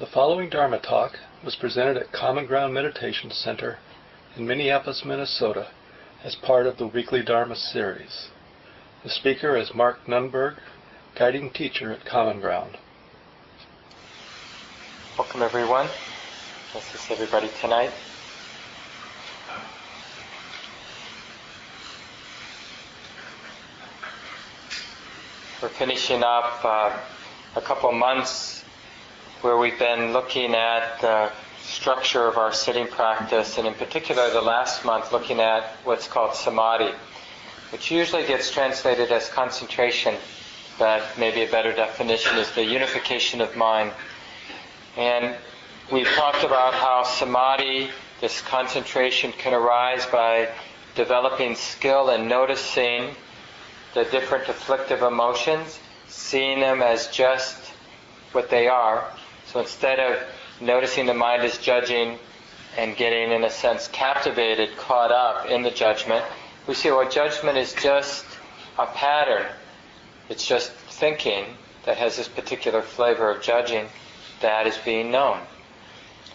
The following Dharma talk was presented at Common Ground Meditation Center in Minneapolis, Minnesota, as part of the weekly Dharma series. The speaker is Mark Nunberg, guiding teacher at Common Ground. Welcome, everyone. To see everybody tonight. We're finishing up uh, a couple months where we've been looking at the structure of our sitting practice, and in particular, the last month looking at what's called samadhi, which usually gets translated as concentration, but maybe a better definition is the unification of mind. And we've talked about how samadhi, this concentration, can arise by developing skill in noticing the different afflictive emotions, seeing them as just what they are. So instead of noticing the mind is judging and getting, in a sense, captivated, caught up in the judgment, we see well, judgment is just a pattern. It's just thinking that has this particular flavor of judging that is being known.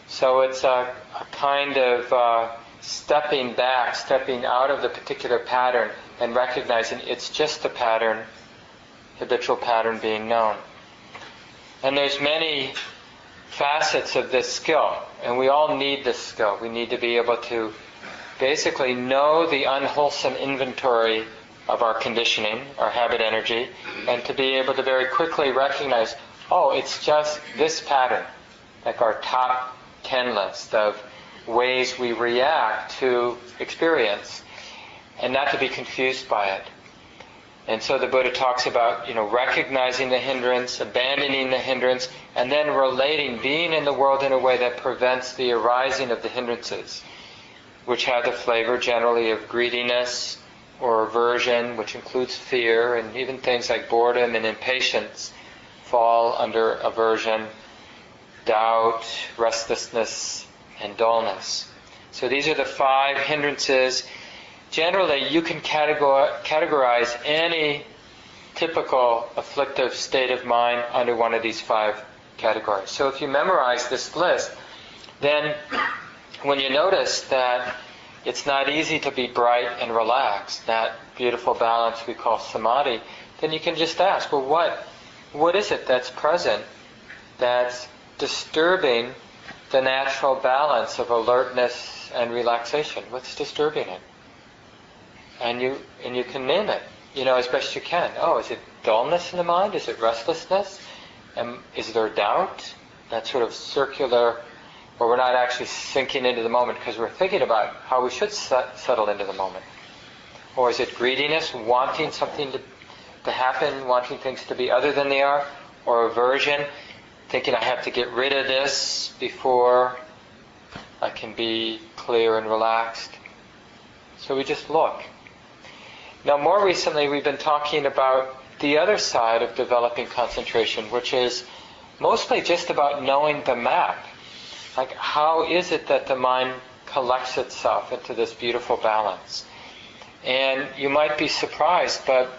So it's a, a kind of uh, stepping back, stepping out of the particular pattern and recognizing it's just a pattern, habitual pattern being known. And there's many facets of this skill, and we all need this skill. We need to be able to basically know the unwholesome inventory of our conditioning, our habit energy, and to be able to very quickly recognize, oh, it's just this pattern, like our top 10 list of ways we react to experience, and not to be confused by it. And so the Buddha talks about, you know, recognizing the hindrance, abandoning the hindrance, and then relating, being in the world in a way that prevents the arising of the hindrances, which have the flavor generally of greediness or aversion, which includes fear, and even things like boredom and impatience fall under aversion, doubt, restlessness, and dullness. So these are the five hindrances generally you can categorize any typical afflictive state of mind under one of these five categories. So if you memorize this list, then when you notice that it's not easy to be bright and relaxed, that beautiful balance we call samadhi, then you can just ask, well, what, what is it that's present that's disturbing the natural balance of alertness and relaxation? What's disturbing it? And you and you can name it, you know, as best you can. Oh, is it dullness in the mind? Is it restlessness? And is there doubt? That sort of circular, where we're not actually sinking into the moment because we're thinking about how we should set, settle into the moment. Or is it greediness, wanting something to, to happen, wanting things to be other than they are? Or aversion, thinking I have to get rid of this before I can be clear and relaxed? So we just look. Now, more recently, we've been talking about the other side of developing concentration, which is mostly just about knowing the map. Like, how is it that the mind collects itself into this beautiful balance? And you might be surprised, but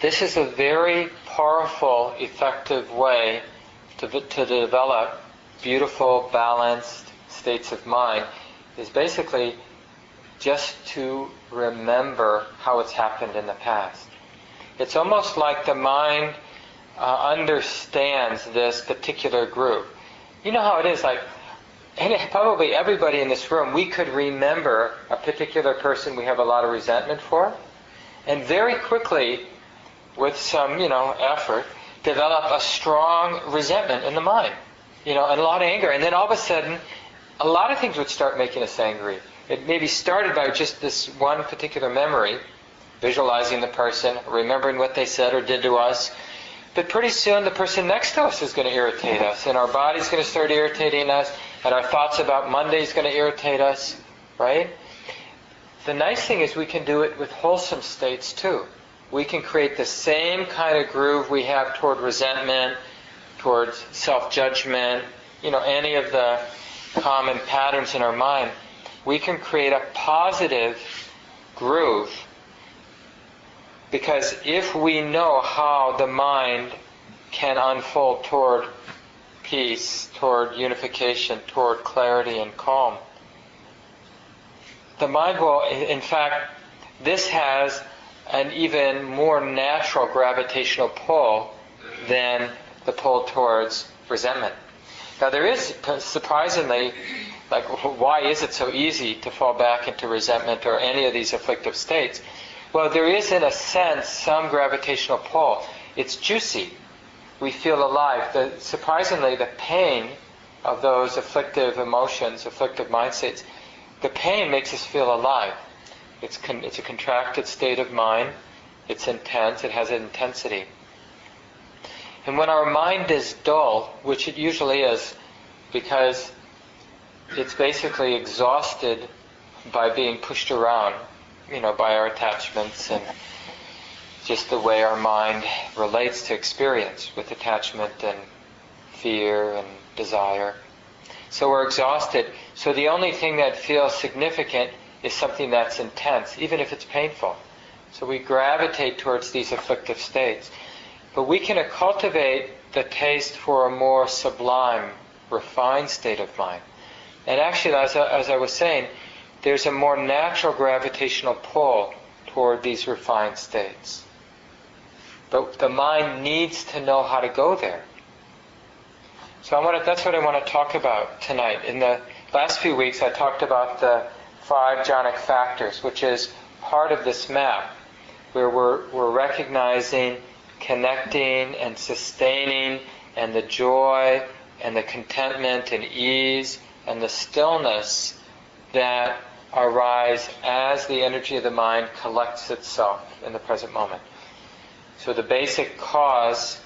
this is a very powerful, effective way to, to develop beautiful, balanced states of mind, is basically just to remember how it's happened in the past. It's almost like the mind uh, understands this particular group. You know how it is, like, probably everybody in this room, we could remember a particular person we have a lot of resentment for, and very quickly, with some, you know, effort, develop a strong resentment in the mind, you know, and a lot of anger. And then all of a sudden, a lot of things would start making us angry. It maybe started by just this one particular memory, visualizing the person, remembering what they said or did to us. But pretty soon the person next to us is going to irritate us, and our body's going to start irritating us, and our thoughts about Monday is going to irritate us, right? The nice thing is we can do it with wholesome states too. We can create the same kind of groove we have toward resentment, towards self-judgment, you know, any of the common patterns in our mind we can create a positive groove because if we know how the mind can unfold toward peace, toward unification, toward clarity and calm. The mind will, in fact, this has an even more natural gravitational pull than the pull towards resentment. Now there is surprisingly, like why is it so easy to fall back into resentment or any of these afflictive states? Well, there is in a sense some gravitational pull. It's juicy. We feel alive. The, surprisingly, the pain of those afflictive emotions, afflictive mind states, the pain makes us feel alive. It's, con- it's a contracted state of mind. It's intense. It has intensity. And when our mind is dull, which it usually is, because it's basically exhausted by being pushed around, you know, by our attachments and just the way our mind relates to experience with attachment and fear and desire. So we're exhausted. So the only thing that feels significant is something that's intense, even if it's painful. So we gravitate towards these afflictive states. But we can cultivate the taste for a more sublime, refined state of mind. And actually, as I, as I was saying, there's a more natural gravitational pull toward these refined states. But the mind needs to know how to go there. So to, that's what I want to talk about tonight. In the last few weeks, I talked about the five jhanic factors, which is part of this map, where we're, we're recognizing, connecting, and sustaining, and the joy, and the contentment, and ease, and the stillness that arise as the energy of the mind collects itself in the present moment. So the basic cause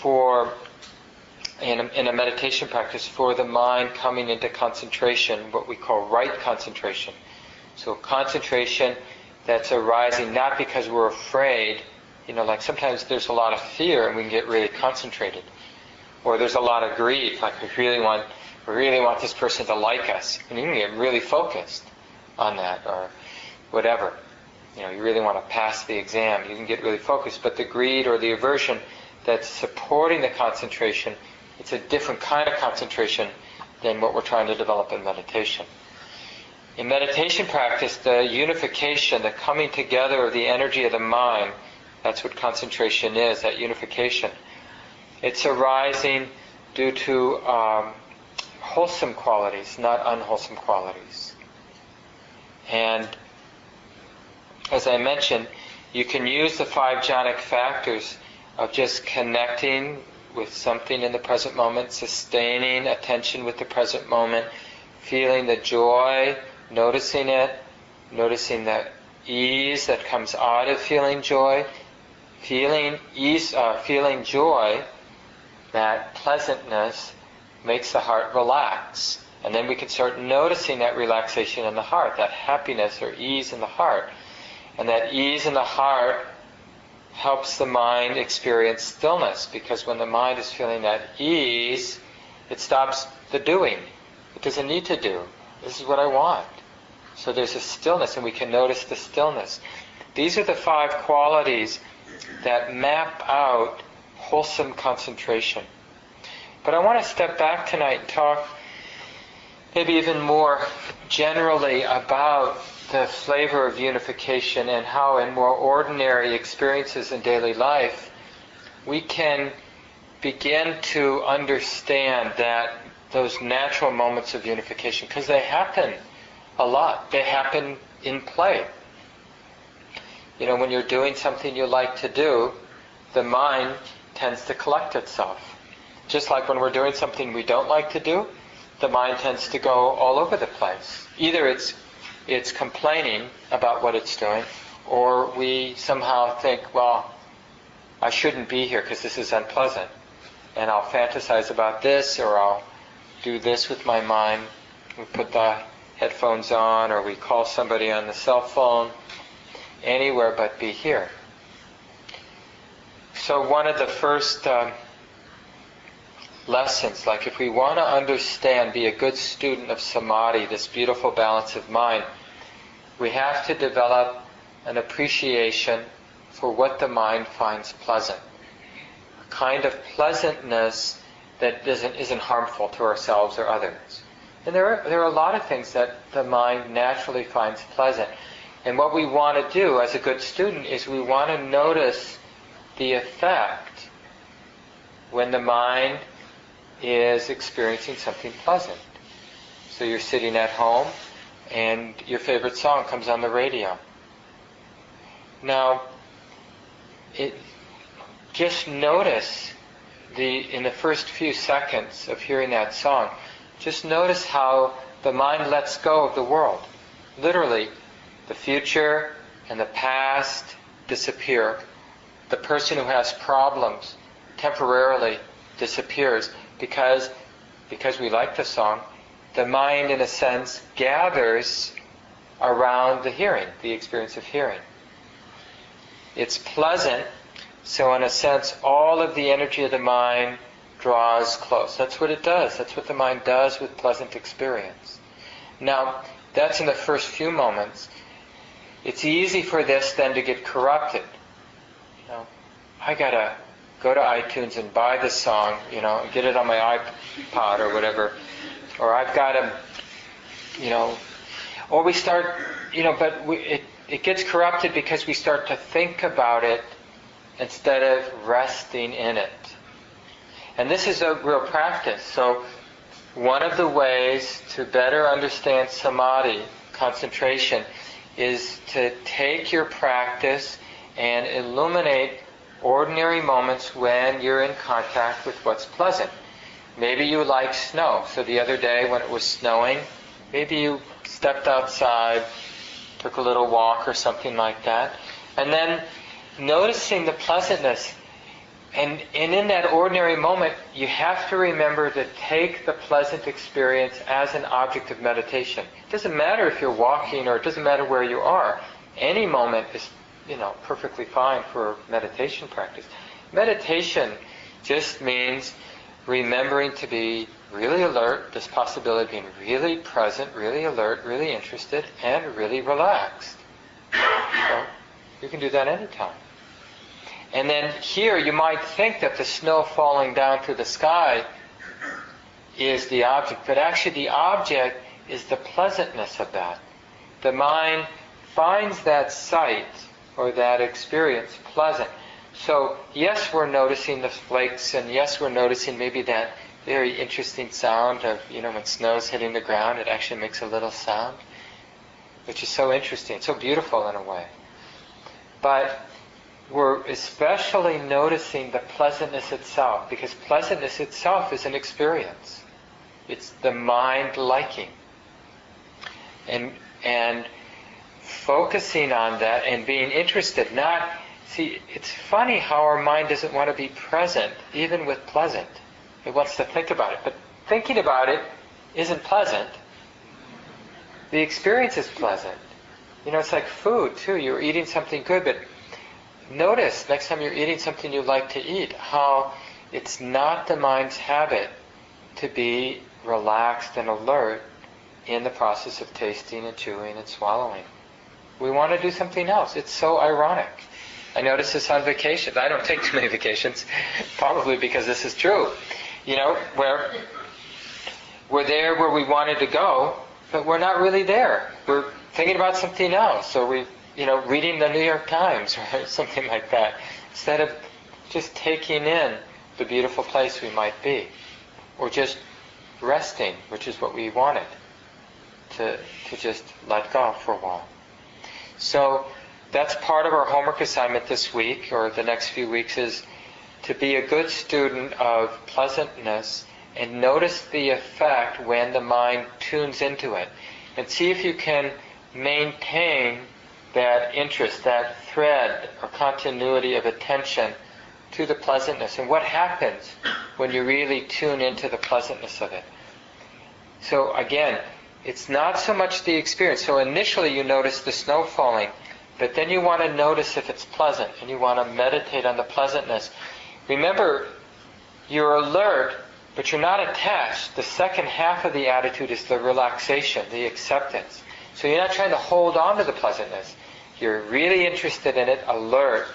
for in a, in a, meditation practice for the mind coming into concentration, what we call right concentration. So concentration that's arising not because we're afraid, you know, like sometimes there's a lot of fear and we can get really concentrated. Or there's a lot of greed, like we really want we really want this person to like us. And you can get really focused on that or whatever. You know, you really want to pass the exam, you can get really focused. But the greed or the aversion that's supporting the concentration it's a different kind of concentration than what we're trying to develop in meditation. In meditation practice, the unification, the coming together of the energy of the mind, that's what concentration is, that unification. It's arising due to um, wholesome qualities, not unwholesome qualities. And as I mentioned, you can use the five jhanic factors of just connecting with something in the present moment, sustaining attention with the present moment, feeling the joy, noticing it, noticing the ease that comes out of feeling joy, feeling ease, uh, feeling joy, that pleasantness makes the heart relax. And then we can start noticing that relaxation in the heart, that happiness or ease in the heart. And that ease in the heart helps the mind experience stillness because when the mind is feeling that ease, it stops the doing. It doesn't need to do. This is what I want. So there's a stillness, and we can notice the stillness. These are the five qualities that map out wholesome concentration. But I want to step back tonight and talk maybe even more generally about the flavor of unification and how in more ordinary experiences in daily life we can begin to understand that those natural moments of unification because they happen a lot they happen in play you know when you're doing something you like to do the mind tends to collect itself just like when we're doing something we don't like to do the mind tends to go all over the place either it's it's complaining about what it's doing, or we somehow think, well, I shouldn't be here because this is unpleasant. And I'll fantasize about this, or I'll do this with my mind. We put the headphones on, or we call somebody on the cell phone, anywhere but be here. So, one of the first um, lessons. Like if we want to understand, be a good student of samadhi, this beautiful balance of mind, we have to develop an appreciation for what the mind finds pleasant. A kind of pleasantness that doesn't, isn't harmful to ourselves or others. And there are, there are a lot of things that the mind naturally finds pleasant. And what we want to do as a good student is we want to notice the effect when the mind is experiencing something pleasant. So you're sitting at home and your favorite song comes on the radio. Now, it, just notice the in the first few seconds of hearing that song, just notice how the mind lets go of the world. Literally, the future and the past disappear. The person who has problems temporarily disappears because because we like the song, the mind in a sense gathers around the hearing, the experience of hearing. It's pleasant, so in a sense all of the energy of the mind draws close. That's what it does. That's what the mind does with pleasant experience. Now, that's in the first few moments. It's easy for this then to get corrupted. You know, I gotta go to iTunes and buy the song, you know, and get it on my iPod or whatever, or I've got to, you know, or we start, you know, but we, it it gets corrupted because we start to think about it instead of resting in it. And this is a real practice. So one of the ways to better understand samadhi, concentration, is to take your practice and illuminate ordinary moments when you're in contact with what's pleasant. Maybe you like snow. So the other day when it was snowing, maybe you stepped outside, took a little walk or something like that. And then noticing the pleasantness. And, and in that ordinary moment, you have to remember to take the pleasant experience as an object of meditation. It doesn't matter if you're walking or it doesn't matter where you are. Any moment is, you know, perfectly fine for meditation practice. Meditation just means remembering to be really alert, this possibility of being really present, really alert, really interested, and really relaxed. So you can do that anytime. And then here you might think that the snow falling down through the sky is the object, but actually the object is the pleasantness of that. The mind finds that sight or that experience pleasant. So yes, we're noticing the flakes, and yes, we're noticing maybe that very interesting sound of, you know, when snow's hitting the ground, it actually makes a little sound, which is so interesting, so beautiful in a way. But we're especially noticing the pleasantness itself, because pleasantness itself is an experience. It's the mind liking. And, and focusing on that and being interested, not, see, it's funny how our mind doesn't want to be present, even with pleasant. It wants to think about it. But thinking about it isn't pleasant. The experience is pleasant. You know, it's like food too. You're eating something good, but notice next time you're eating something you like to eat how it's not the mind's habit to be relaxed and alert in the process of tasting and chewing and swallowing. We want to do something else. It's so ironic. I notice this on vacations. I don't take too many vacations, probably because this is true you know, where we're there where we wanted to go, but we're not really there. We're thinking about something else, or we, you know, reading the New York Times or something like that, instead of just taking in the beautiful place we might be, or just resting, which is what we wanted, to, to just let go for a while. So that's part of our homework assignment this week, or the next few weeks, is to be a good student of pleasantness and notice the effect when the mind tunes into it. And see if you can maintain that interest, that thread or continuity of attention to the pleasantness. And what happens when you really tune into the pleasantness of it? So again, it's not so much the experience. So initially you notice the snow falling, but then you want to notice if it's pleasant and you want to meditate on the pleasantness. Remember, you're alert, but you're not attached. The second half of the attitude is the relaxation, the acceptance. So you're not trying to hold on to the pleasantness. You're really interested in it, alert,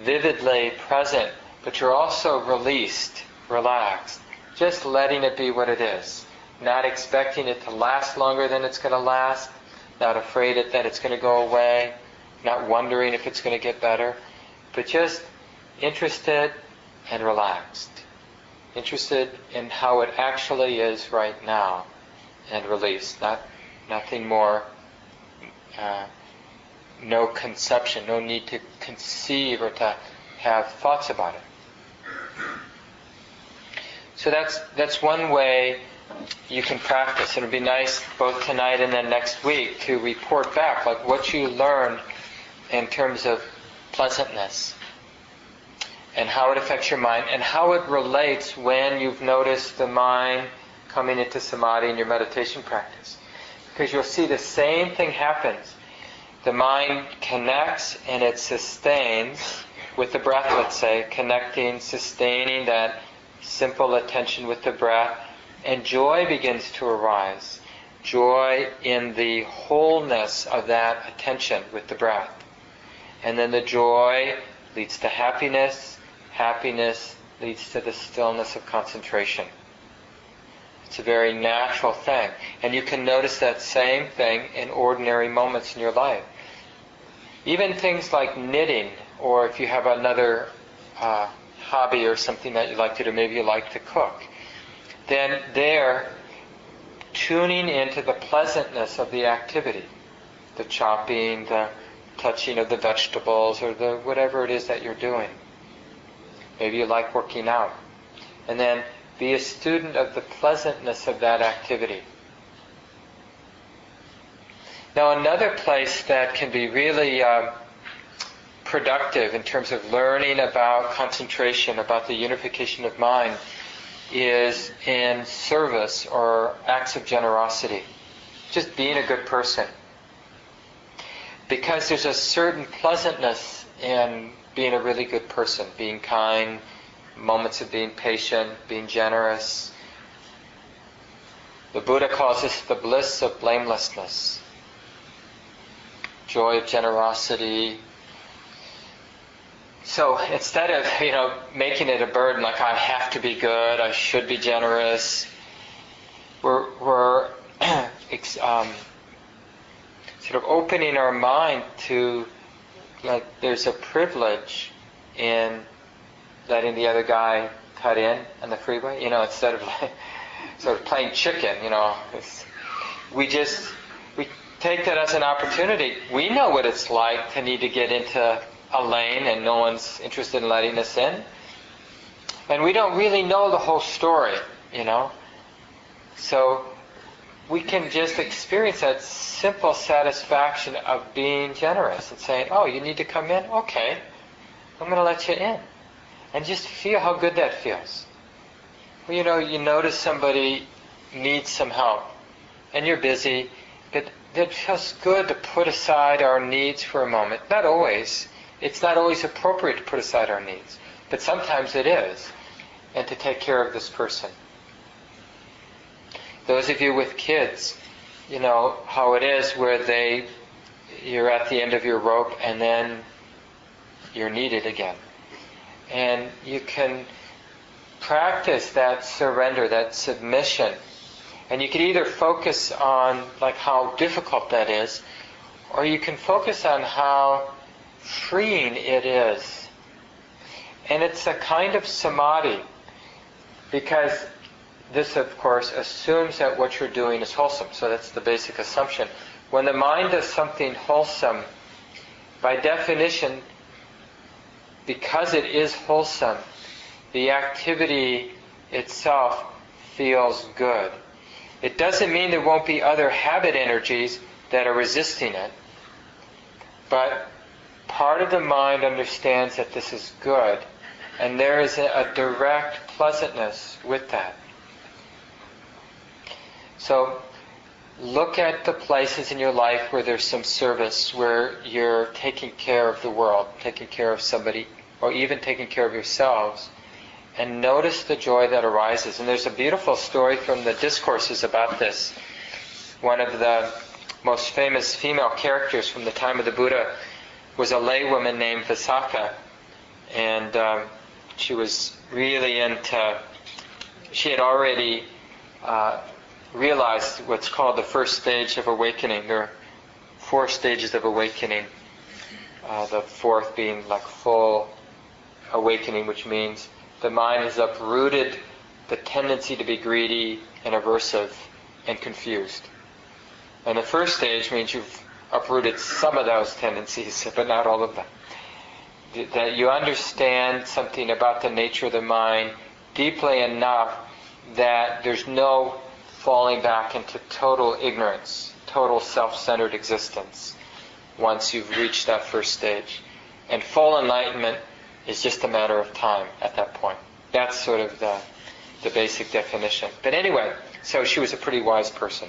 vividly present, but you're also released, relaxed. just letting it be what it is, not expecting it to last longer than it's going to last, not afraid that it's going to go away, not wondering if it's going to get better, but just interested and relaxed. Interested in how it actually is right now and released. Not, nothing more, uh, no conception, no need to conceive or to have thoughts about it. So that's, that's one way you can practice. It'll be nice both tonight and then next week to report back, like what you learned in terms of pleasantness and how it affects your mind and how it relates when you've noticed the mind coming into samadhi in your meditation practice. Because you'll see the same thing happens. The mind connects and it sustains with the breath, let's say, connecting, sustaining that simple attention with the breath, and joy begins to arise. Joy in the wholeness of that attention with the breath. And then the joy leads to happiness, happiness leads to the stillness of concentration. It's a very natural thing. And you can notice that same thing in ordinary moments in your life. Even things like knitting, or if you have another uh, hobby or something that you like to do, maybe you like to cook, then there, tuning into the pleasantness of the activity, the chopping, the touching of the vegetables, or the whatever it is that you're doing. Maybe you like working out. And then be a student of the pleasantness of that activity. Now, another place that can be really uh, productive in terms of learning about concentration, about the unification of mind, is in service or acts of generosity. Just being a good person. Because there's a certain pleasantness in being a really good person, being kind, moments of being patient, being generous. The Buddha calls this the bliss of blamelessness. Joy of generosity. So instead of, you know, making it a burden like I have to be good, I should be generous, we're, we're um, sort of opening our mind to like there's a privilege in letting the other guy cut in on the freeway. You know, instead of like sort of playing chicken. You know, we just we take that as an opportunity. We know what it's like to need to get into a lane and no one's interested in letting us in, and we don't really know the whole story. You know, so we can just experience that simple satisfaction of being generous and saying, "Oh, you need to come in? Okay, I'm going to let you in." and just feel how good that feels. Well, you know, you notice somebody needs some help, and you're busy, but it feels good to put aside our needs for a moment. Not always. It's not always appropriate to put aside our needs, but sometimes it is, and to take care of this person. Those of you with kids, you know how it is where they, you're at the end of your rope and then you're needed again and you can practice that surrender, that submission. And you can either focus on like how difficult that is, or you can focus on how freeing it is. And it's a kind of samadhi, because this, of course, assumes that what you're doing is wholesome. So that's the basic assumption. When the mind does something wholesome, by definition, because it is wholesome, the activity itself feels good. It doesn't mean there won't be other habit energies that are resisting it, but part of the mind understands that this is good, and there is a, direct pleasantness with that. So, look at the places in your life where there's some service, where you're taking care of the world, taking care of somebody or even taking care of yourselves, and notice the joy that arises. And there's a beautiful story from the discourses about this. One of the most famous female characters from the time of the Buddha was a laywoman named Visakha, and um, she was really into she had already uh, realized what's called the first stage of awakening. There are four stages of awakening. Uh, the fourth being like full awakening, which means the mind has uprooted the tendency to be greedy and aversive and confused. And the first stage means you've uprooted some of those tendencies, but not all of them. That you understand something about the nature of the mind deeply enough that there's no falling back into total ignorance, total self-centered existence once you've reached that first stage. And full enlightenment is just a matter of time at that point. That's sort of the, the basic definition. But anyway, so she was a pretty wise person.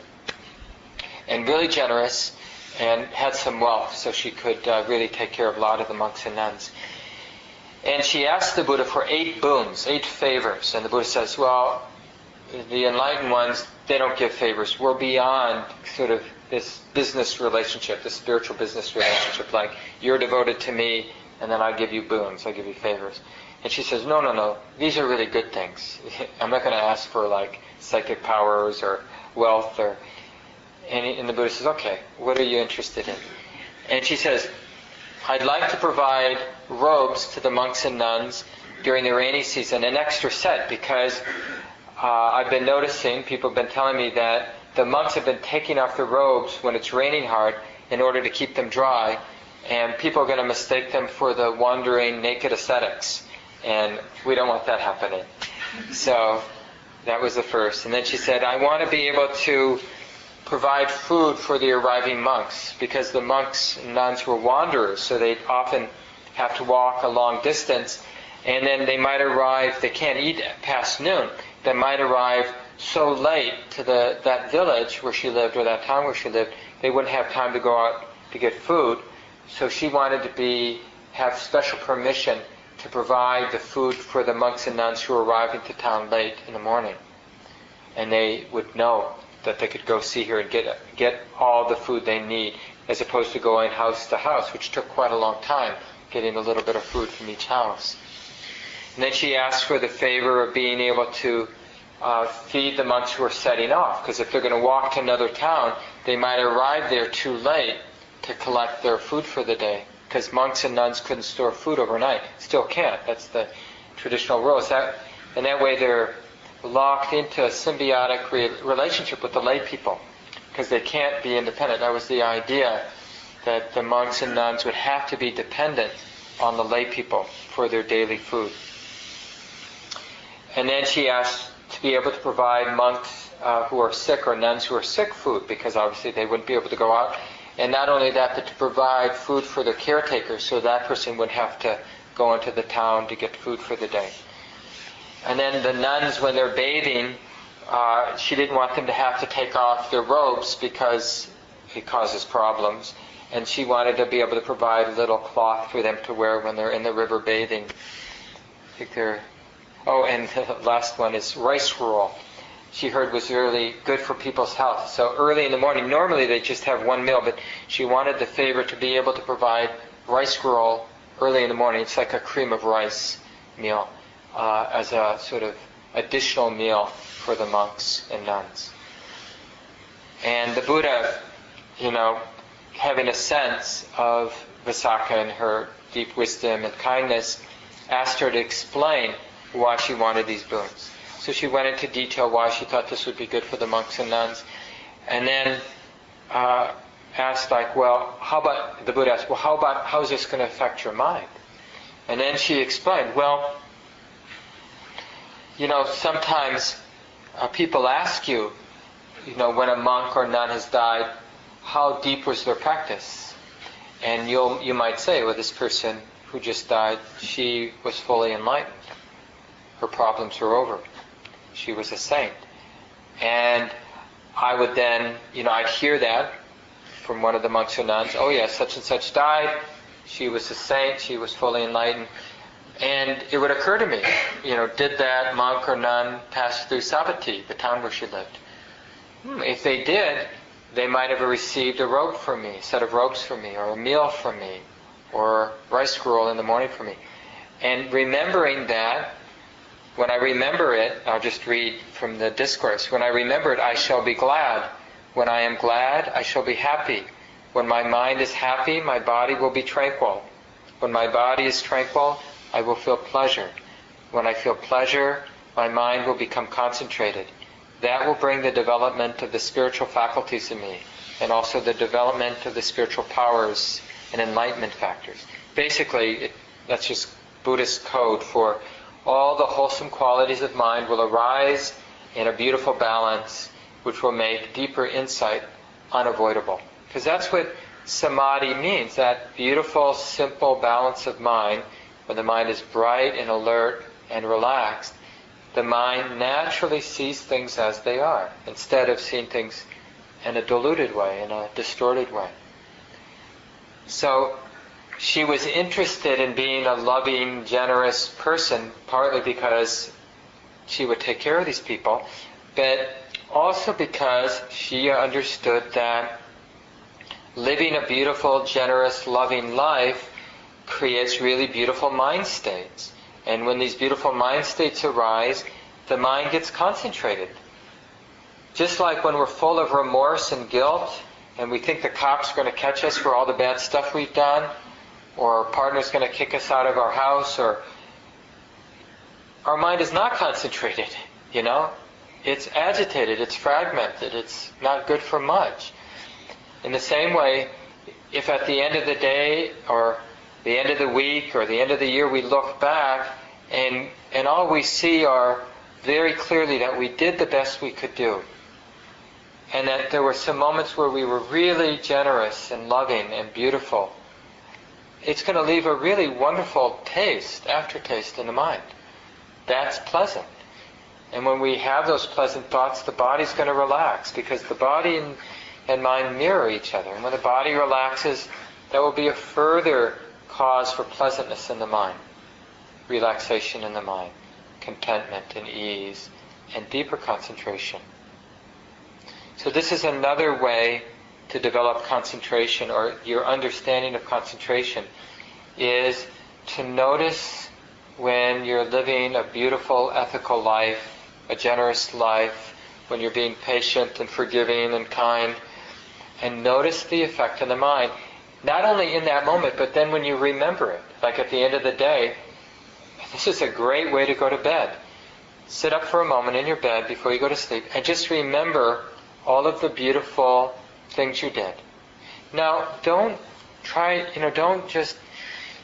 And really generous and had some wealth, so she could uh, really take care of a lot of the monks and nuns. And she asked the Buddha for eight boons, eight favors. And the Buddha says, well, the enlightened ones, they don't give favors. We're beyond sort of this business relationship, this spiritual business relationship. Like, you're devoted to me, and then I give you boons, I give you favors. And she says, no, no, no, these are really good things. I'm not going to ask for like psychic powers or wealth or. And, and the Buddha says, okay, what are you interested in? And she says, I'd like to provide robes to the monks and nuns during the rainy season, an extra set, because uh, I've been noticing, people have been telling me that the monks have been taking off their robes when it's raining hard in order to keep them dry, and people are going to mistake them for the wandering naked ascetics, and we don't want that happening. So that was the first. And then she said, I want to be able to provide food for the arriving monks, because the monks and nuns were wanderers, so they often have to walk a long distance, and then they might arrive, they can't eat past noon. They might arrive so late to the, that village where she lived or that town where she lived, they wouldn't have time to go out to get food. So she wanted to be have special permission to provide the food for the monks and nuns who were arriving to town late in the morning. And they would know that they could go see her and get get all the food they need, as opposed to going house to house, which took quite a long time, getting a little bit of food from each house. And then she asked for the favor of being able to uh, feed the monks who are setting off, because if they're going to walk to another town, they might arrive there too late to collect their food for the day, because monks and nuns couldn't store food overnight. Still can't. That's the traditional rules. That, and that way they're locked into a symbiotic re- relationship with the lay people, because they can't be independent. That was the idea that the monks and nuns would have to be dependent on the lay people for their daily food. And then she asked to be able to provide monks uh, who are sick or nuns who are sick food, because obviously they wouldn't be able to go out. And not only that, but to provide food for their caretakers, so that person would have to go into the town to get food for the day. And then the nuns, when they're bathing, uh, she didn't want them to have to take off their robes because it causes problems. And she wanted to be able to provide a little cloth for them to wear when they're in the river bathing. Oh, and the last one is rice gruel. She heard was really good for people's health. So early in the morning, normally they just have one meal, but she wanted the favor to be able to provide rice gruel early in the morning. It's like a cream of rice meal uh, as a sort of additional meal for the monks and nuns. And the Buddha, you know, having a sense of Visakha and her deep wisdom and kindness, asked her to explain why she wanted these boons. So she went into detail why she thought this would be good for the monks and nuns. And then uh, asked, like, well, how about, the Buddha asked, well, how about, how is this going to affect your mind? And then she explained, well, you know, sometimes uh, people ask you, you know, when a monk or nun has died, how deep was their practice? And you'll, you might say, well, this person who just died, she was fully enlightened her problems were over. She was a saint. And I would then, you know, I'd hear that from one of the monks or nuns. Oh yes, such and such died. She was a saint. She was fully enlightened. And it would occur to me, you know, did that monk or nun pass through Savatthi, the town where she lived? Hmm, if they did, they might have received a robe from me, a set of robes from me, or a meal from me, or rice gruel in the morning for me. And remembering that When I remember it, I'll just read from the discourse. When I remember it, I shall be glad. When I am glad, I shall be happy. When my mind is happy, my body will be tranquil. When my body is tranquil, I will feel pleasure. When I feel pleasure, my mind will become concentrated. That will bring the development of the spiritual faculties in me and also the development of the spiritual powers and enlightenment factors. Basically, it, that's just Buddhist code for all the wholesome qualities of mind will arise in a beautiful balance which will make deeper insight unavoidable. Because that's what samadhi means, that beautiful, simple balance of mind, when the mind is bright and alert and relaxed, the mind naturally sees things as they are, instead of seeing things in a diluted way, in a distorted way. So she was interested in being a loving, generous person, partly because she would take care of these people, but also because she understood that living a beautiful, generous, loving life creates really beautiful mind states. And when these beautiful mind states arise, the mind gets concentrated. Just like when we're full of remorse and guilt, and we think the cop's are going to catch us for all the bad stuff we've done, or our partner's going to kick us out of our house, or our mind is not concentrated, you know? It's agitated, it's fragmented, it's not good for much. In the same way, if at the end of the day, or the end of the week, or the end of the year, we look back and, and all we see are very clearly that we did the best we could do. And that there were some moments where we were really generous and loving and beautiful. It's going to leave a really wonderful taste, aftertaste in the mind. That's pleasant. And when we have those pleasant thoughts, the body's going to relax because the body and, and mind mirror each other. And when the body relaxes, that will be a further cause for pleasantness in the mind, relaxation in the mind, contentment and ease, and deeper concentration. So this is another way to develop concentration or your understanding of concentration is to notice when you're living a beautiful ethical life, a generous life, when you're being patient and forgiving and kind, and notice the effect on the mind, not only in that moment, but then when you remember it, like at the end of the day, this is a great way to go to bed. Sit up for a moment in your bed before you go to sleep and just remember all of the beautiful things you did. Now, don't try, you know, don't just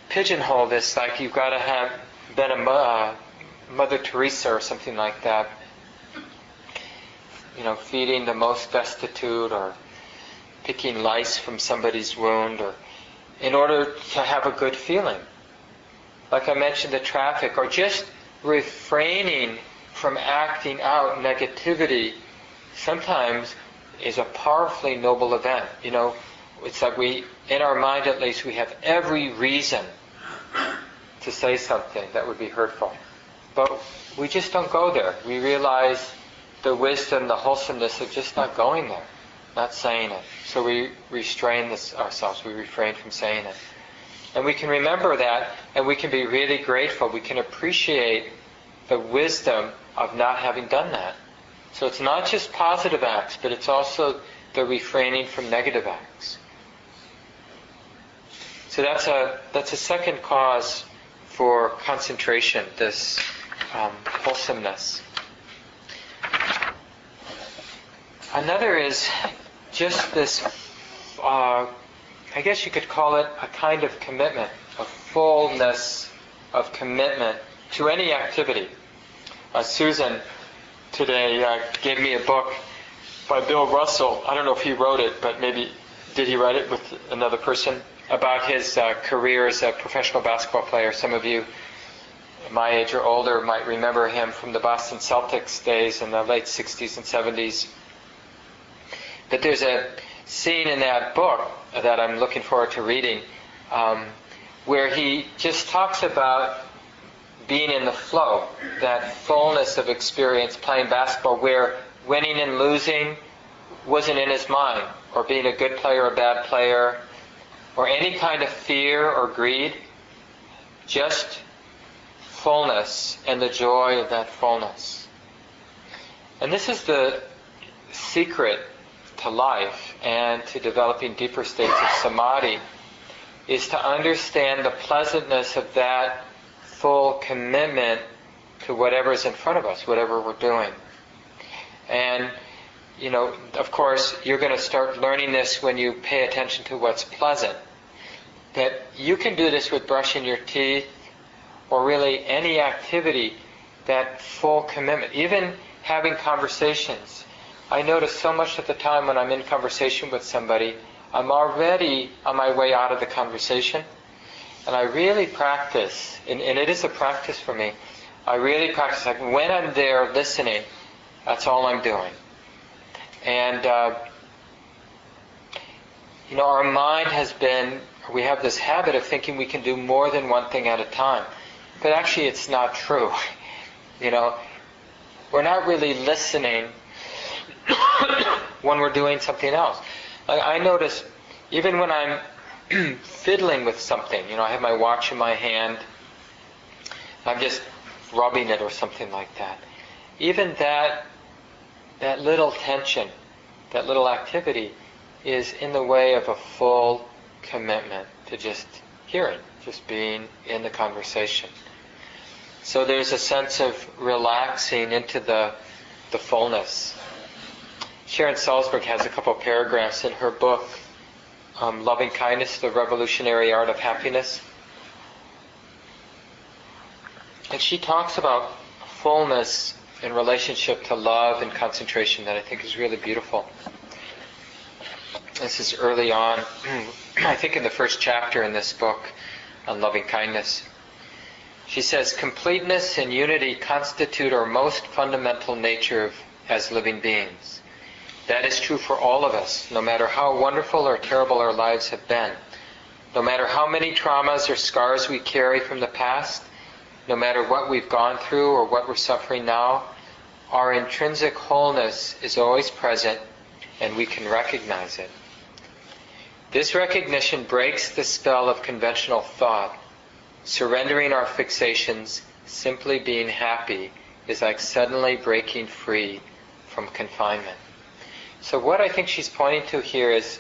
pigeonhole this like you've got to have been a uh, Mother Teresa or something like that. You know, feeding the most destitute or picking lice from somebody's wound or in order to have a good feeling. Like I mentioned, the traffic, or just refraining from acting out negativity sometimes is a powerfully noble event. You know, it's like we, in our mind at least, we have every reason to say something that would be hurtful. But we just don't go there. We realize the wisdom, the wholesomeness of just not going there, not saying it. So we restrain this ourselves. We refrain from saying it. And we can remember that and we can be really grateful. We can appreciate the wisdom of not having done that. So it's not just positive acts, but it's also the refraining from negative acts. So that's a that's a second cause for concentration, this um, wholesomeness. Another is just this, uh, I guess you could call it a kind of commitment, a fullness of commitment to any activity. Uh, Susan today uh, gave me a book by Bill Russell. I don't know if he wrote it, but maybe did he write it with another person about his uh, career as a professional basketball player. Some of you my age or older might remember him from the Boston Celtics days in the late 60s and 70s. But there's a scene in that book that I'm looking forward to reading um, where he just talks about being in the flow, that fullness of experience playing basketball where winning and losing wasn't in his mind, or being a good player or a bad player, or any kind of fear or greed, just fullness and the joy of that fullness. And this is the secret to life and to developing deeper states of samadhi is to understand the pleasantness of that full commitment to whatever is in front of us, whatever we're doing. And, you know, of course, you're going to start learning this when you pay attention to what's pleasant. That you can do this with brushing your teeth or really any activity, that full commitment. Even having conversations. I notice so much at the time when I'm in conversation with somebody, I'm already on my way out of the conversation. And I really practice, and, and it is a practice for me. I really practice, like when I'm there listening, that's all I'm doing. And, uh, you know, our mind has been, we have this habit of thinking we can do more than one thing at a time. But actually, it's not true. You know, we're not really listening when we're doing something else. Like I notice, even when I'm fiddling with something, you know, I have my watch in my hand, I'm just rubbing it or something like that. Even that, that little tension, that little activity, is in the way of a full commitment to just hearing, just being in the conversation. So there's a sense of relaxing into the, the fullness. Sharon Salzberg has a couple paragraphs in her book, um, Loving Kindness, The Revolutionary Art of Happiness. And she talks about fullness in relationship to love and concentration that I think is really beautiful. This is early on, I think in the first chapter in this book on loving kindness. She says, completeness and unity constitute our most fundamental nature of, as living beings. That is true for all of us, no matter how wonderful or terrible our lives have been. No matter how many traumas or scars we carry from the past, no matter what we've gone through or what we're suffering now, our intrinsic wholeness is always present and we can recognize it. This recognition breaks the spell of conventional thought. Surrendering our fixations, simply being happy, is like suddenly breaking free from confinement. So, what I think she's pointing to here is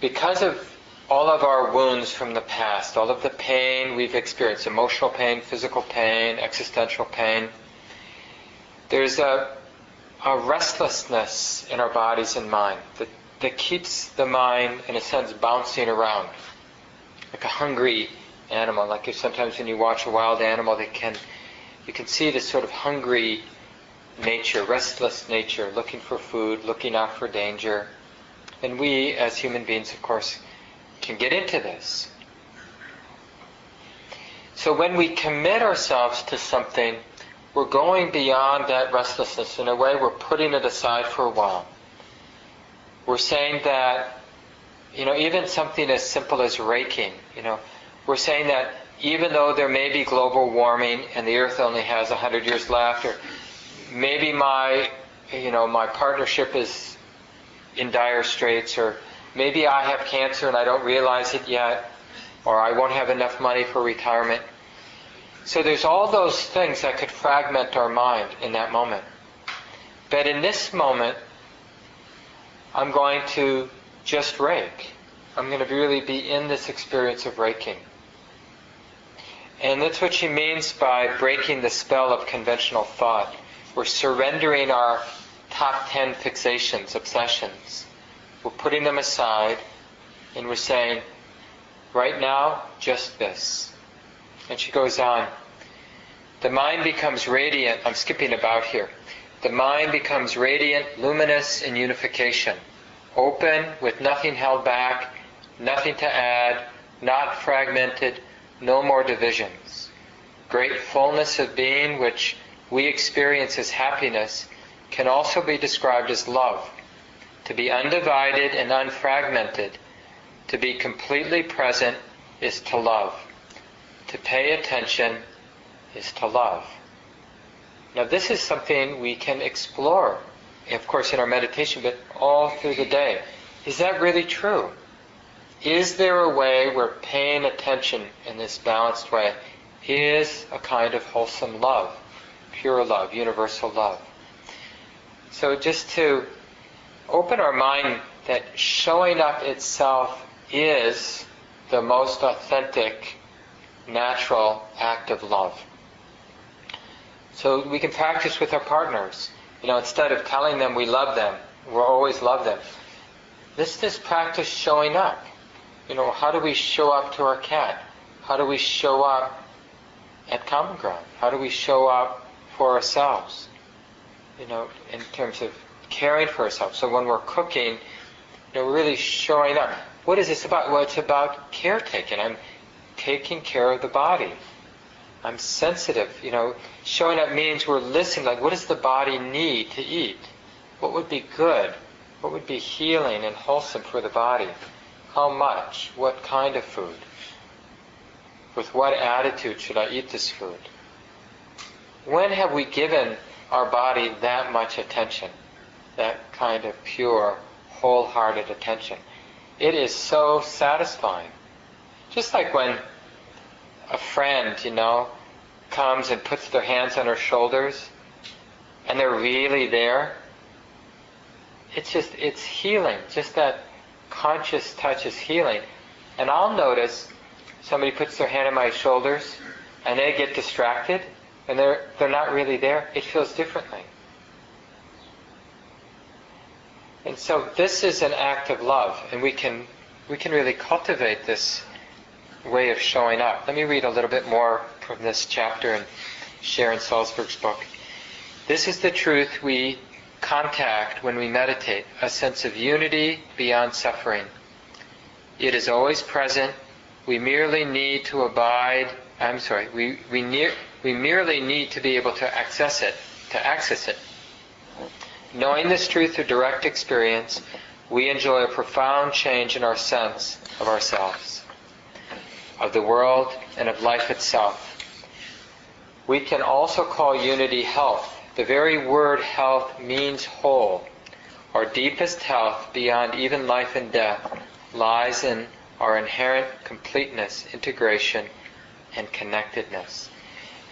because of all of our wounds from the past, all of the pain we've experienced emotional pain, physical pain, existential pain there's a, a restlessness in our bodies and mind that, that keeps the mind, in a sense, bouncing around like a hungry animal. Like if sometimes when you watch a wild animal, they can you can see this sort of hungry nature, restless nature, looking for food, looking out for danger. And we, as human beings, of course, can get into this. So when we commit ourselves to something, we're going beyond that restlessness. In a way, we're putting it aside for a while. We're saying that, you know, even something as simple as raking, you know, we're saying that even though there may be global warming and the earth only has 100 years left, or maybe my, you know, my partnership is in dire straits, or maybe I have cancer and I don't realize it yet, or I won't have enough money for retirement. So there's all those things that could fragment our mind in that moment. But in this moment, I'm going to just rake. I'm going to really be in this experience of raking. And that's what she means by breaking the spell of conventional thought. We're surrendering our top 10 fixations, obsessions. We're putting them aside and we're saying, right now, just this. And she goes on, the mind becomes radiant. I'm skipping about here. The mind becomes radiant, luminous in unification, open with nothing held back, nothing to add, not fragmented, no more divisions. Great fullness of being, which we experience as happiness, can also be described as love. To be undivided and unfragmented, to be completely present, is to love. To pay attention is to love. Now, this is something we can explore, of course, in our meditation, but all through the day. Is that really true? Is there a way we're paying attention in this balanced way is a kind of wholesome love, pure love, universal love. So just to open our mind that showing up itself is the most authentic, natural act of love. So we can practice with our partners. You know, instead of telling them we love them, we'll always love them. This is practice showing up. You know, how do we show up to our cat? How do we show up at common ground? How do we show up for ourselves? You know, in terms of caring for ourselves. So when we're cooking, you know, really showing up. What is this about? Well, it's about caretaking. I'm taking care of the body. I'm sensitive. You know, showing up means we're listening. Like, what does the body need to eat? What would be good? What would be healing and wholesome for the body? How much? What kind of food? With what attitude should I eat this food? When have we given our body that much attention? That kind of pure, wholehearted attention. It is so satisfying. Just like when a friend, you know, comes and puts their hands on our shoulders and they're really there. It's just, it's healing. Just that conscious touch is healing. And I'll notice somebody puts their hand on my shoulders and they get distracted and they're, they're not really there. It feels differently. And so this is an act of love and we can, we can really cultivate this way of showing up. Let me read a little bit more from this chapter in Sharon Salzberg's book. This is the truth we contact when we meditate, a sense of unity beyond suffering. It is always present. We merely need to abide, I'm sorry, we, we, near, we merely need to be able to access it, to access it. Knowing this truth through direct experience, we enjoy a profound change in our sense of ourselves of the world, and of life itself. We can also call unity health. The very word health means whole. Our deepest health, beyond even life and death, lies in our inherent completeness, integration, and connectedness.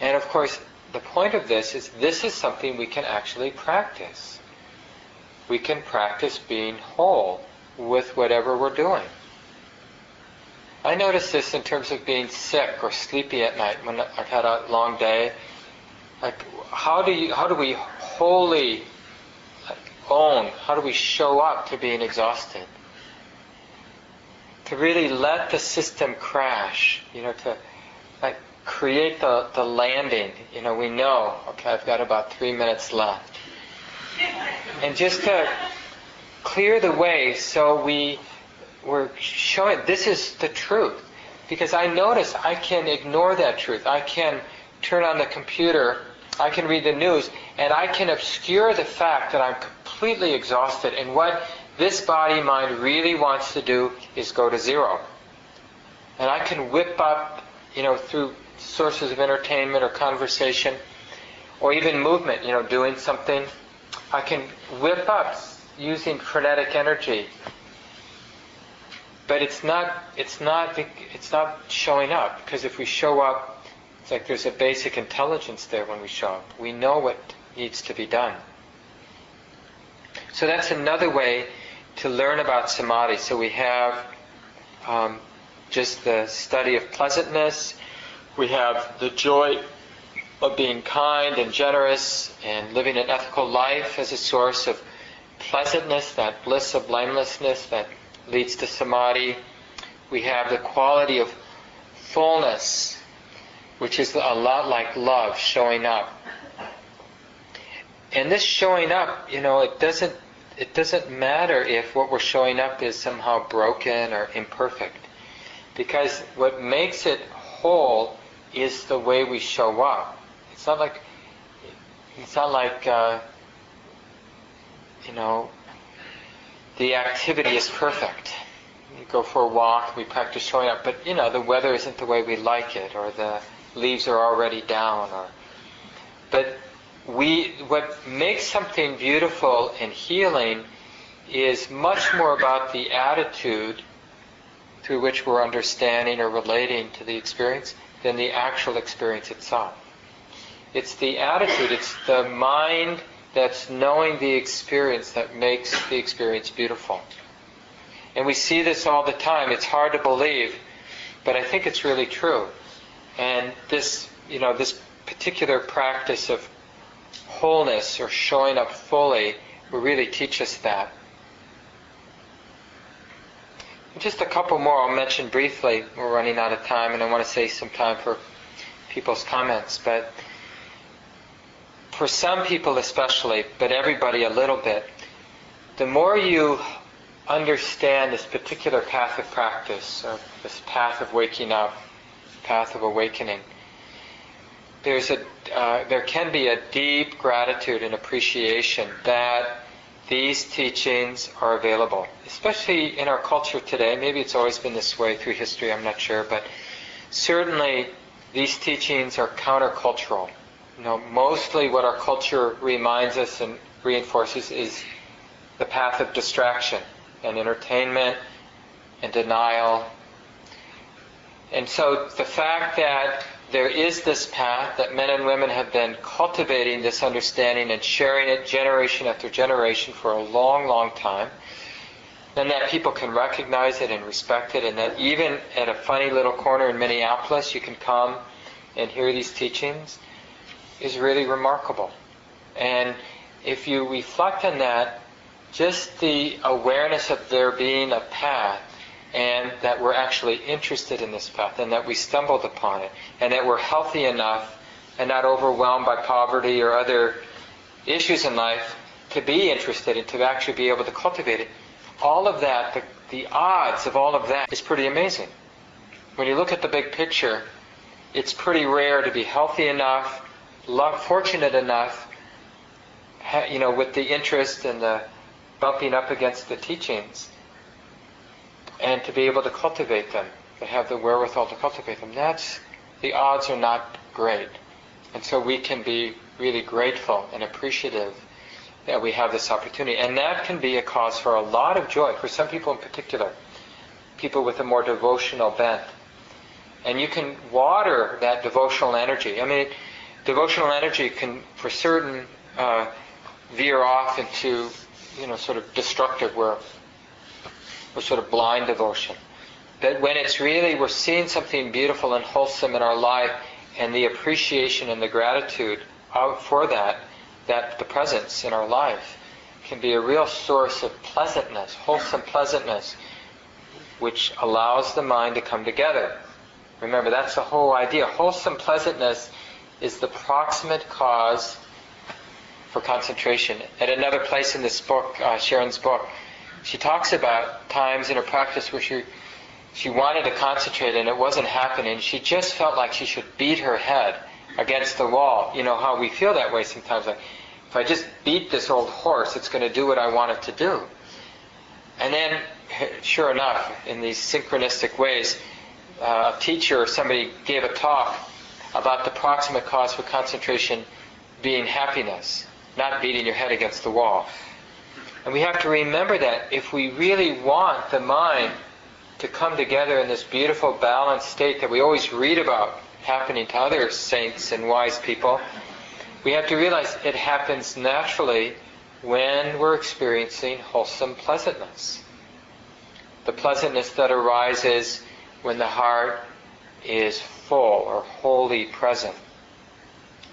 And of course, the point of this is this is something we can actually practice. We can practice being whole with whatever we're doing. I notice this in terms of being sick or sleepy at night when I've had a long day. Like, how do you, how do we wholly own, how do we show up to being exhausted? To really let the system crash, you know, to create the, the landing. You know, we know, okay, I've got about three minutes left. And just to clear the way so we we're showing this is the truth. Because I notice I can ignore that truth. I can turn on the computer, I can read the news, and I can obscure the fact that I'm completely exhausted. And what this body mind really wants to do is go to zero. And I can whip up, you know, through sources of entertainment or conversation, or even movement, you know, doing something. I can whip up using frenetic energy. But it's not it's not it's not showing up because if we show up it's like there's a basic intelligence there when we show up. We know what needs to be done. So that's another way to learn about samadhi. So we have um, just the study of pleasantness we have the joy of being kind and generous and living an ethical life as a source of pleasantness that bliss of blamelessness that leads to samadhi. We have the quality of fullness, which is a lot like love showing up. And this showing up, you know, it doesn't it doesn't matter if what we're showing up is somehow broken or imperfect. Because what makes it whole is the way we show up. It's not like it's not like uh, you know the activity is perfect. We go for a walk, we practice showing up, but you know, the weather isn't the way we like it, or the leaves are already down, or but we what makes something beautiful and healing is much more about the attitude through which we're understanding or relating to the experience than the actual experience itself. It's the attitude, it's the mind that's knowing the experience that makes the experience beautiful. And we see this all the time. It's hard to believe, but I think it's really true. And this, you know, this particular practice of wholeness or showing up fully will really teach us that. Just a couple more I'll mention briefly. We're running out of time and I want to save some time for people's comments. But for some people especially, but everybody a little bit, the more you understand this particular path of practice, or this path of waking up, path of awakening, there's a, uh, there can be a deep gratitude and appreciation that these teachings are available, especially in our culture today. Maybe it's always been this way through history, I'm not sure, but certainly these teachings are countercultural. You know, mostly what our culture reminds us and reinforces is the path of distraction and entertainment and denial. And so the fact that there is this path that men and women have been cultivating this understanding and sharing it generation after generation for a long, long time. And that people can recognize it and respect it, and that even at a funny little corner in Minneapolis, you can come and hear these teachings, is really remarkable. And if you reflect on that, just the awareness of there being a path and that we're actually interested in this path and that we stumbled upon it and that we're healthy enough and not overwhelmed by poverty or other issues in life to be interested and to actually be able to cultivate it. All of that, the, the odds of all of that is pretty amazing. When you look at the big picture, it's pretty rare to be healthy enough, fortunate enough, you know, with the interest and the bumping up against the teachings and to be able to cultivate them, to have the wherewithal to cultivate them. That's the odds are not great, and so we can be really grateful and appreciative that we have this opportunity, and that can be a cause for a lot of joy for some people in particular, people with a more devotional bent, and you can water that devotional energy. I mean, devotional energy can, for certain, uh, veer off into you know sort of destructive where or sort of blind devotion. That when it's really, we're seeing something beautiful and wholesome in our life, and the appreciation and the gratitude for that, that the presence in our life can be a real source of pleasantness, wholesome pleasantness, which allows the mind to come together. Remember, that's the whole idea. Wholesome pleasantness is the proximate cause for concentration. At another place in this book, uh, Sharon's book, she talks about times in her practice where she she wanted to concentrate and it wasn't happening. She just felt like she should beat her head against the wall. You know how we feel that way sometimes. Like if I just beat this old horse, it's going to do what I want it to do. And then, sure enough, in these synchronistic ways, uh, a teacher or somebody gave a talk about the proximate cause for concentration being happiness, not beating your head against the wall. And we have to remember that if we really want the mind to come together in this beautiful balanced state that we always read about happening to other saints and wise people, we have to realize it happens naturally when we're experiencing wholesome pleasantness. The pleasantness that arises when the heart is full or wholly present,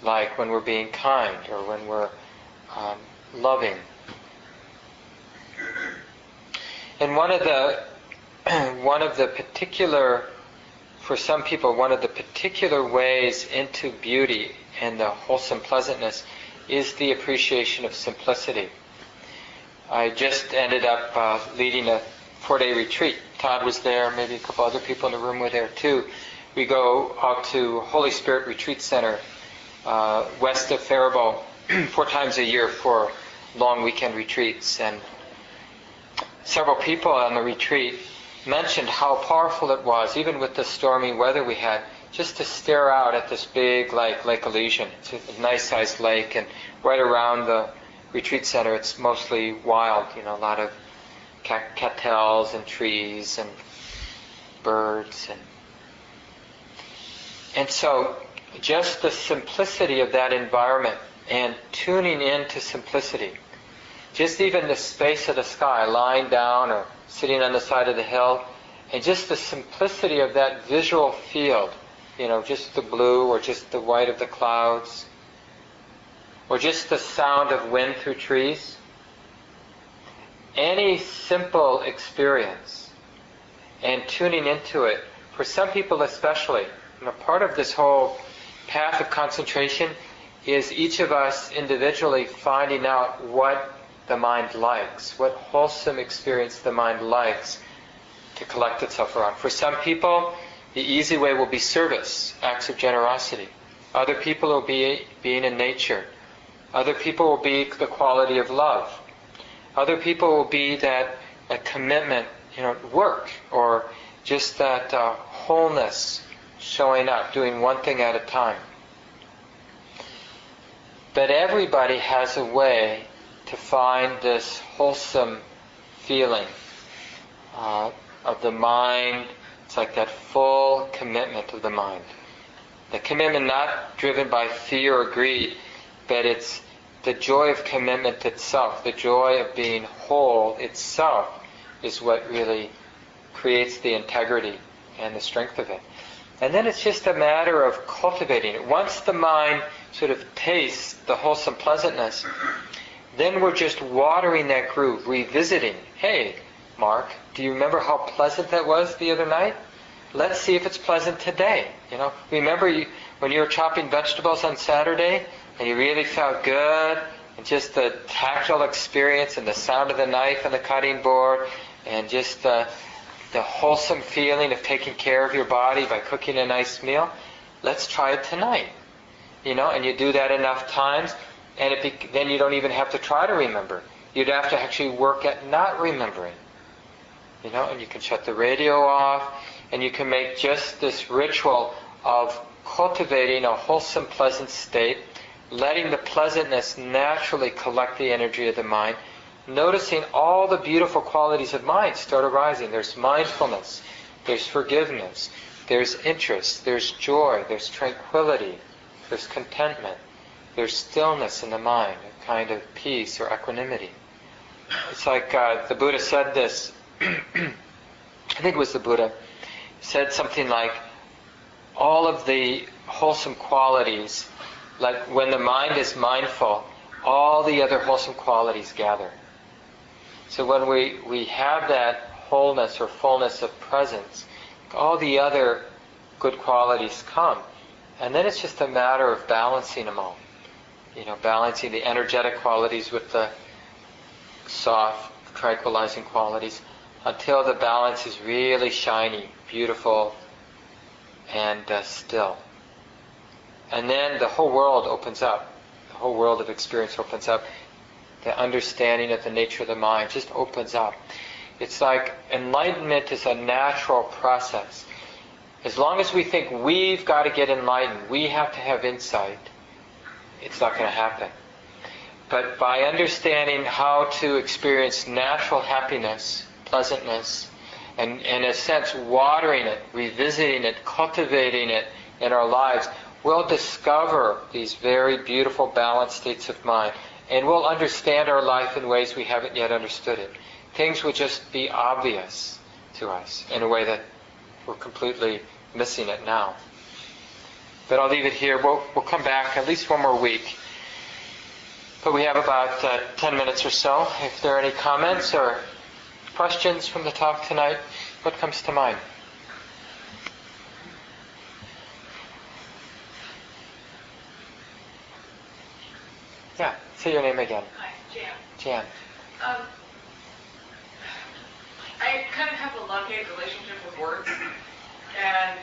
like when we're being kind or when we're um, loving and one of the one of the particular for some people one of the particular ways into beauty and the wholesome pleasantness is the appreciation of simplicity. I just ended up uh, leading a four-day retreat. Todd was there, maybe a couple other people in the room were there too. We go out to Holy Spirit Retreat Center uh, west of Faribault four times a year for long weekend retreats, and several people on the retreat mentioned how powerful it was, even with the stormy weather we had, just to stare out at this big lake, Lake Elysian. It's a nice sized lake, and right around the retreat center, it's mostly wild, you know, a lot of cattails and trees and birds and and so just the simplicity of that environment and tuning into simplicity. Just even the space of the sky, lying down or sitting on the side of the hill, and just the simplicity of that visual field, you know, just the blue or just the white of the clouds, or just the sound of wind through trees. Any simple experience and tuning into it, for some people especially, you know, part of this whole path of concentration is each of us individually finding out what the mind likes, what wholesome experience the mind likes to collect itself around. For some people, the easy way will be service, acts of generosity. Other people will be being in nature. Other people will be the quality of love. Other people will be that, that commitment, you know, work or just that uh, wholeness showing up, doing one thing at a time. But everybody has a way to find this wholesome feeling uh, of the mind. It's like that full commitment of the mind. The commitment not driven by fear or greed, but it's the joy of commitment itself, the joy of being whole itself is what really creates the integrity and the strength of it. And then it's just a matter of cultivating it. Once the mind sort of tastes the wholesome pleasantness, then we're just watering that groove, revisiting. Hey, Mark, do you remember how pleasant that was the other night? Let's see if it's pleasant today. You know, remember you, when you were chopping vegetables on Saturday and you really felt good, and just the tactile experience and the sound of the knife on the cutting board, and just the, the wholesome feeling of taking care of your body by cooking a nice meal. Let's try it tonight. You know, and you do that enough times, and be, then you don't even have to try to remember. You'd have to actually work at not remembering. You know, and you can shut the radio off, and you can make just this ritual of cultivating a wholesome, pleasant state letting the pleasantness naturally collect the energy of the mind, noticing all the beautiful qualities of mind start arising. There's mindfulness, there's forgiveness, there's interest, there's joy, there's tranquility, there's contentment, there's stillness in the mind, a kind of peace or equanimity. It's like uh, the Buddha said this, I think it was the Buddha, said something like, all of the wholesome qualities like when the mind is mindful, all the other wholesome qualities gather. So when we, we have that wholeness or fullness of presence, all the other good qualities come. And then it's just a matter of balancing them all. You know, balancing the energetic qualities with the soft, tranquilizing qualities until the balance is really shiny, beautiful, and uh, still. And then the whole world opens up. The whole world of experience opens up. The understanding of the nature of the mind just opens up. It's like enlightenment is a natural process. As long as we think we've got to get enlightened, we have to have insight, it's not going to happen. But by understanding how to experience natural happiness, pleasantness, and in a sense watering it, revisiting it, cultivating it in our lives, we'll discover these very beautiful balanced states of mind and we'll understand our life in ways we haven't yet understood it. Things will just be obvious to us in a way that we're completely missing it now. But I'll leave it here. We'll, we'll come back at least one more week. But we have about uh, 10 minutes or so. If there are any comments or questions from the talk tonight, what comes to mind? Yeah, say your name again. Hi, Jan. Jan. Um, I kind of have a love-hate relationship with words, and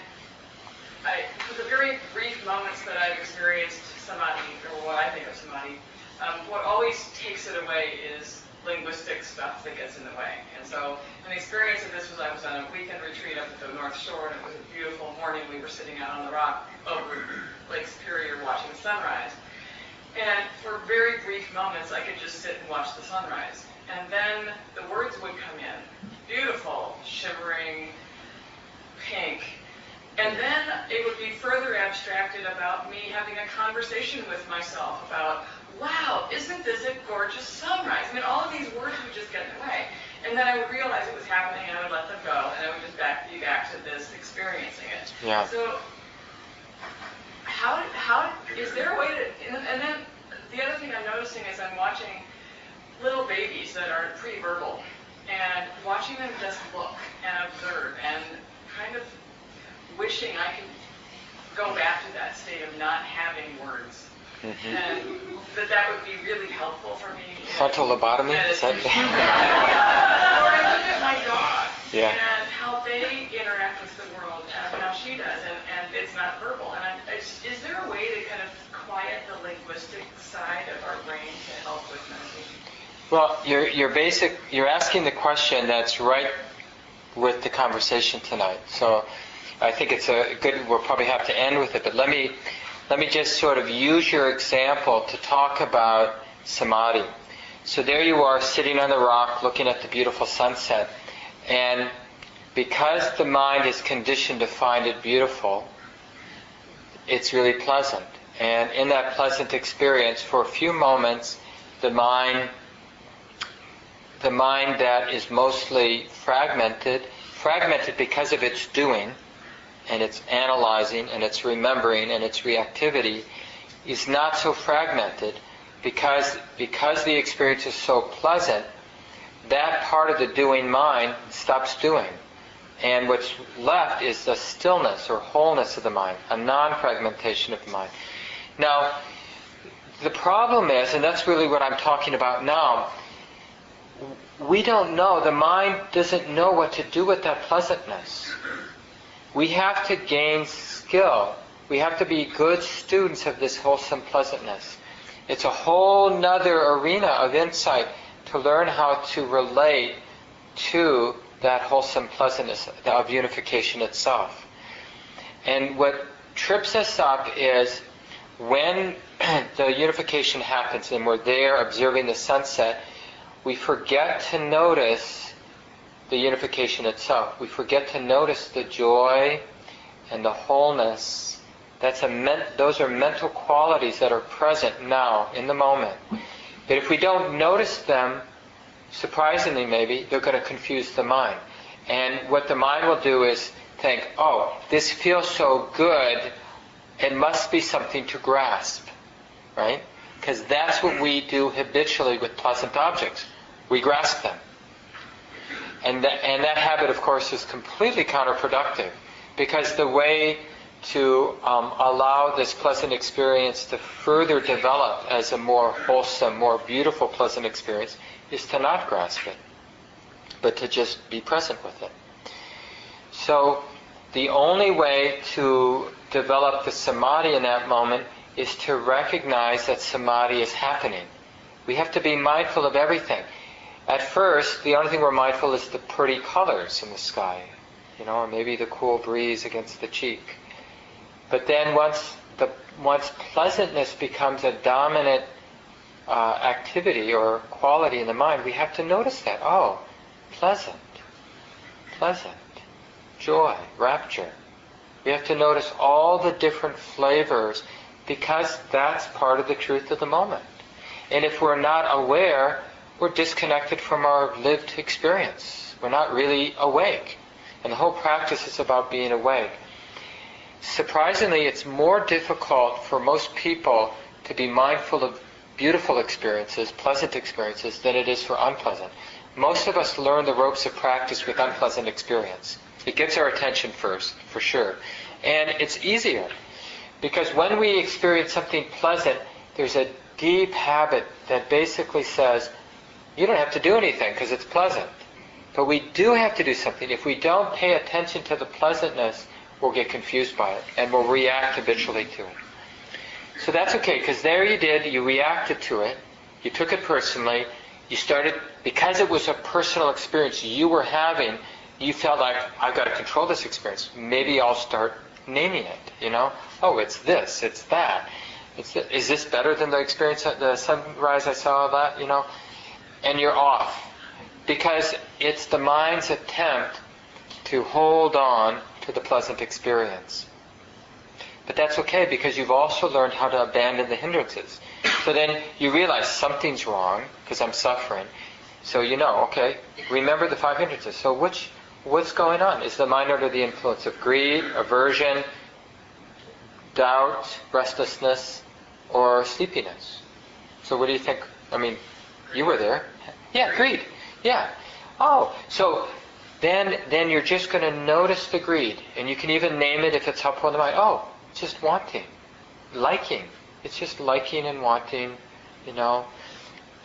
I, for the very brief moments that I've experienced samadhi, or what I think of samadhi, um, what always takes it away is linguistic stuff that gets in the way. And so an experience of this was I was on a weekend retreat up at the North Shore, and it was a beautiful morning. We were sitting out on the rock over Lake Superior watching the sunrise. And for very brief moments, I could just sit and watch the sunrise. And then the words would come in. Beautiful, shimmering, pink. And then it would be further abstracted about me having a conversation with myself about, wow, isn't this a gorgeous sunrise? I mean, all of these words would just get in the way. And then I would realize it was happening and I would let them go and I would just back be back to this experiencing it. Yeah. So how how is there a way to and, and then the other thing I'm noticing is I'm watching little babies that are pre-verbal and watching them just look and observe and kind of wishing I could go back to that state of not having words. Mhm. And that that would be really helpful for me. Frontal lobotomy? Is that- or I look at my dog Yeah. and how they interact with the world and how she does, and, and it's not verbal. And I'm, is, is there a way to kind of quiet the linguistic side of our brain to help with meditation? Well, you're, you're basic. You're asking the question that's right with the conversation tonight. So, I think it's a good. We'll probably have to end with it, but let me let me just sort of use your example to talk about samadhi. So there you are, sitting on the rock, looking at the beautiful sunset, and because the mind is conditioned to find it beautiful, it's really pleasant. And in that pleasant experience, for a few moments, the mind the mind that is mostly fragmented, fragmented because of its doing and its analyzing and its remembering and its reactivity, is not so fragmented because because the experience is so pleasant, that part of the doing mind stops doing. And what's left is the stillness or wholeness of the mind, a non-fragmentation of the mind. Now, the problem is, and that's really what I'm talking about now, we don't know, the mind doesn't know what to do with that pleasantness. We have to gain skill. We have to be good students of this wholesome pleasantness. It's a whole nother arena of insight to learn how to relate to that wholesome pleasantness of unification itself. And what trips us up is when the unification happens and we're there observing the sunset, we forget to notice the unification itself. We forget to notice the joy and the wholeness. That's a men- those are mental qualities that are present now in the moment. But if we don't notice them, surprisingly maybe, they're going to confuse the mind. And what the mind will do is think, oh, this feels so good, it must be something to grasp, right? Because that's what we do habitually with pleasant objects. We grasp them. And, that and that habit, of course, is completely counterproductive because the way to um, allow this pleasant experience to further develop as a more wholesome, more beautiful pleasant experience is to not grasp it, but to just be present with it. So the only way to develop the samadhi in that moment is to recognize that samadhi is happening. We have to be mindful of everything. At first, the only thing we're mindful is the pretty colors in the sky, you know, or maybe the cool breeze against the cheek. But then once the once pleasantness becomes a dominant uh, activity or quality in the mind, we have to notice that. Oh, pleasant, pleasant, joy, rapture. We have to notice all the different flavors because that's part of the truth of the moment. And if we're not aware, we're disconnected from our lived experience. We're not really awake. And the whole practice is about being awake. Surprisingly, it's more difficult for most people to be mindful of beautiful experiences, pleasant experiences, than it is for unpleasant. Most of us learn the ropes of practice with unpleasant experience. It gets our attention first, for sure. And it's easier. Because when we experience something pleasant, there's a deep habit that basically says, you don't have to do anything because it's pleasant. But we do have to do something. If we don't pay attention to the pleasantness, we'll get confused by it and we'll react habitually to it. So that's okay because there you did, you reacted to it, you took it personally, you started, because it was a personal experience you were having, you felt like, I've got to control this experience. Maybe I'll start naming it, you know? Oh, it's this, it's that. It's is this better than the experience, the sunrise I saw that, you know? And you're off. Because it's the mind's attempt to hold on to the pleasant experience. But that's okay because you've also learned how to abandon the hindrances. So then you realize something's wrong because I'm suffering. So you know, okay, remember the five hindrances. So which what's going on? Is the mind under the influence of greed, aversion, doubt, restlessness, or sleepiness? So what do you think? I mean, you were there. Yeah, greed. Yeah. Oh, so then then you're just going to notice the greed, and you can even name it if it's helpful in the mind. Oh, just wanting, liking. It's just liking and wanting, you know.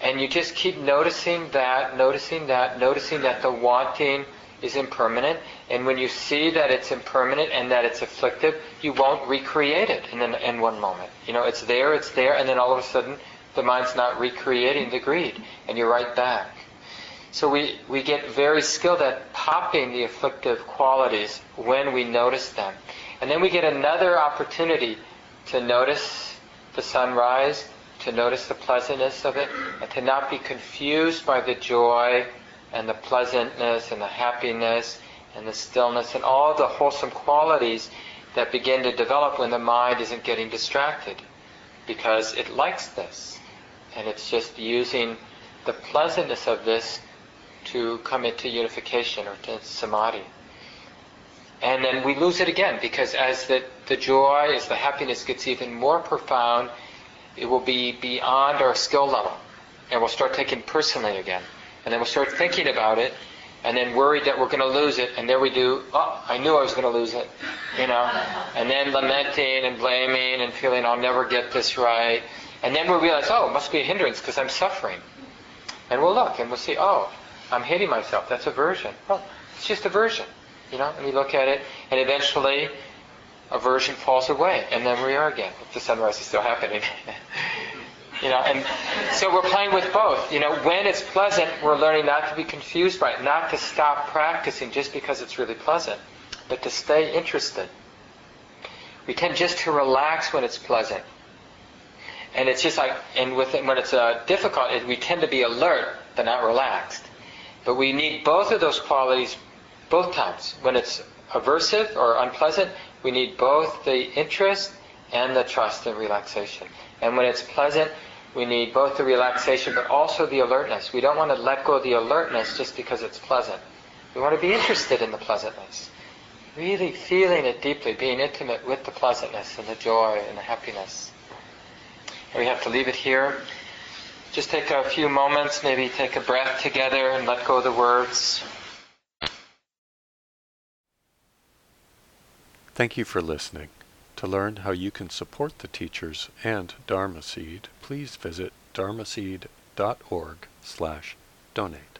And you just keep noticing that, noticing that, noticing that the wanting is impermanent. And when you see that it's impermanent and that it's afflictive, you won't recreate it in, in one moment. You know, it's there, it's there, and then all of a sudden the mind's not recreating the greed, and you're right back. So we, we get very skilled at popping the afflictive qualities when we notice them. And then we get another opportunity to notice the sunrise, to notice the pleasantness of it, and to not be confused by the joy and the pleasantness and the happiness and the stillness and all the wholesome qualities that begin to develop when the mind isn't getting distracted because it likes this and it's just using the pleasantness of this to come into unification or to samadhi. And then we lose it again because as the, the joy, as the happiness gets even more profound, it will be beyond our skill level. And we'll start taking personally again. And then we'll start thinking about it and then worried that we're going to lose it. And there we do, oh, I knew I was going to lose it, you know. And then lamenting and blaming and feeling I'll never get this right. And then we'll realize, oh, it must be a hindrance because I'm suffering. And we'll look and we'll see, oh, I'm hating myself. That's aversion. Oh, it's just aversion. You know, and we look at it, and eventually aversion falls away, and then we are again. The sunrise is still happening. you know, and so we're playing with both. You know, when it's pleasant, we're learning not to be confused by it, not to stop practicing just because it's really pleasant, but to stay interested. We tend just to relax when it's pleasant. And it's just like, and when it's uh, difficult, it, we tend to be alert, but not relaxed. But we need both of those qualities both times. When it's aversive or unpleasant, we need both the interest and the trust and relaxation. And when it's pleasant, we need both the relaxation but also the alertness. We don't want to let go of the alertness just because it's pleasant. We want to be interested in the pleasantness. Really feeling it deeply, being intimate with the pleasantness and the joy and the happiness. We have to leave it here. Just take a few moments, maybe take a breath together and let go of the words. Thank you for listening. To learn how you can support the teachers and Dharma Seed, please visit dharma dharmaseed.org slash donate.